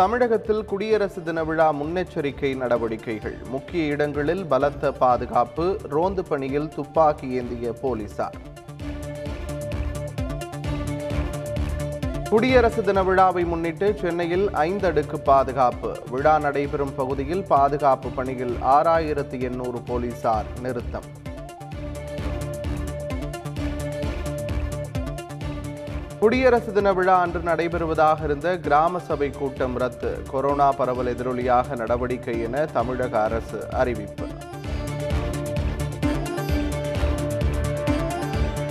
தமிழகத்தில் குடியரசு தின விழா முன்னெச்சரிக்கை நடவடிக்கைகள். முக்கிய இடங்களில் பலத்த பாதுகாப்பு ரோந்து பணியில் துப்பாக்கி ஏந்திய போலீசார். குடியரசு தின விழாவை முன்னிட்டு சென்னையில் ஐந்து அடுக்கு பாதுகாப்பு. விழா நடைபெறும் பகுதியில் பாதுகாப்பு பணியில் ஆறாயிரத்து எண்ணூறு போலீசார் நிறுத்தம். குடியரசு தின விழா அன்று நடைபெறுவதாக இருந்த கிராம சபை கூட்டம் ரத்து. கொரோனா பரவல் எதிரொலியாக நடவடிக்கை என தமிழக அரசு அறிவிப்பு.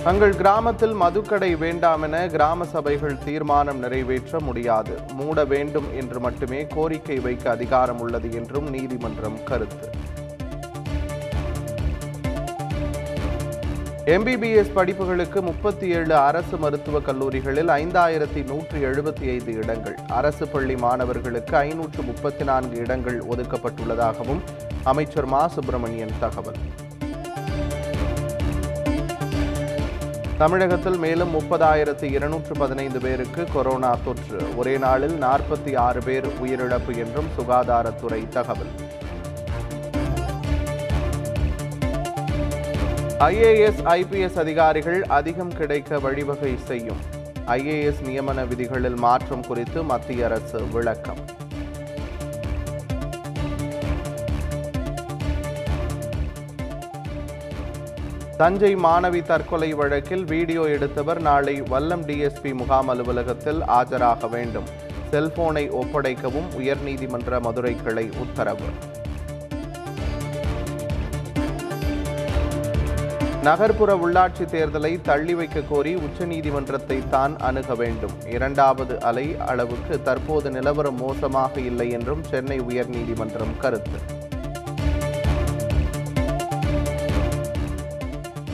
தங்கள் கிராமத்தில் மதுக்கடை வேண்டாம் என கிராம சபைகள் தீர்மானம் நிறைவேற்ற முடியாது. மூட வேண்டும் என்று மட்டுமே கோரிக்கை வைக்க அதிகாரம் உள்ளது என்றும் நீதிமன்றம் கருத்து. எம்பிபிஎஸ் படிப்புகளுக்கு முப்பத்தி ஏழு அரசு மருத்துவக் கல்லூரிகளில் ஐந்தாயிரத்தி நூற்றி எழுபத்தி ஐந்து இடங்கள். அரசு பள்ளி மாணவர்களுக்கு ஐநூற்று முப்பத்தி நான்கு இடங்கள் ஒதுக்கப்பட்டுள்ளதாகவும் அமைச்சர் மா. சுப்பிரமணியன் தகவல். தமிழகத்தில் மேலும் முப்பதாயிரத்து இருநூற்று பதினைந்து பேருக்கு கொரோனா தொற்று. ஒரே நாளில் நாற்பத்தி ஆறு பேர் உயிரிழப்பு என்றும் சுகாதாரத்துறை தகவல். ஐஏஎஸ் ஐபிஎஸ் அதிகாரிகள் அதிகம் கிடைக்க வழிவகை செய்யும். ஐஏஎஸ் நியமன விதிகளில் மாற்றம் குறித்து மத்திய அரசு விளக்கம். தஞ்சை மாணவி தற்கொலை வழக்கில் வீடியோ எடுத்தவர் நாளை வல்லம் டிஎஸ்பி முகாம் அலுவலகத்தில் ஆஜராக வேண்டும். செல்போனை ஒப்படைக்கவும் உயர்நீதிமன்ற மதுரை கிளை உத்தரவு. நகர்ப்புற உள்ளாட்சி தேர்தலை தள்ளி வைக்க கோரி உச்சநீதிமன்றத்தை தான் அணுக வேண்டும். இரண்டாவது அலை அளவுக்கு தற்போது நிலவரம் மோசமாக இல்லை என்றும் சென்னை உயர்நீதிமன்றம் கருத்து.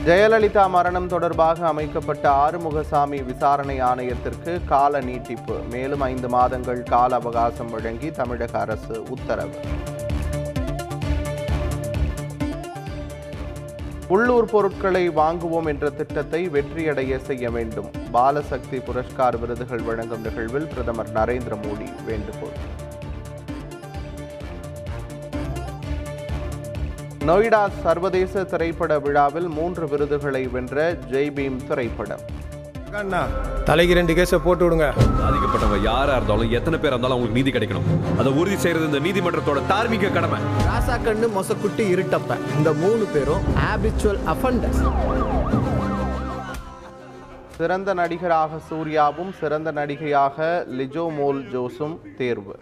ஜெயலலிதா மரணம் தொடர்பாக அமைக்கப்பட்ட ஆறுமுகசாமி விசாரணை ஆணையத்திற்கு கால நீட்டிப்பு. மேலும் ஐந்து மாதங்கள் கால அவகாசம் வழங்கி தமிழக அரசு உத்தரவு. உள்ளூர் பொருட்களை வாங்குவோம் என்ற திட்டத்தை வெற்றியடைய செய்ய வேண்டும். பாலசக்தி புரஸ்கார் விருதுகள் வழங்கும் நிகழ்வில் பிரதமர் நரேந்திர மோடி வேண்டுகோள். நொய்டா சர்வதேச திரைப்பட விழாவில் மூன்று விருதுகளை வென்ற ஜெய்பீம் திரைப்படம். தலைக்கு ரெண்டு கேஸை போட்டு விடுங்க. பாதிக்கப்பட்டவங்க யாரா இருந்தாலும் எத்தனை பேர் இருந்தாலும் அவங்களுக்கு நீதி கிடைக்கணும். அதை உறுதி செய்யறது இந்த நீதிமன்றத்தோட தார்மீக கடமை. ராசாக்கண்ணு மொசக்குட்டி இருட்டப்ப. இந்த மூணு பேரும் ஹேபிச்சுவல் அஃபண்டர்ஸ் சிறந்த நடிகராக சூர்யாவும் சிறந்த நடிகையாக லிஜோ மோல் ஜோஸும் தேர்வு.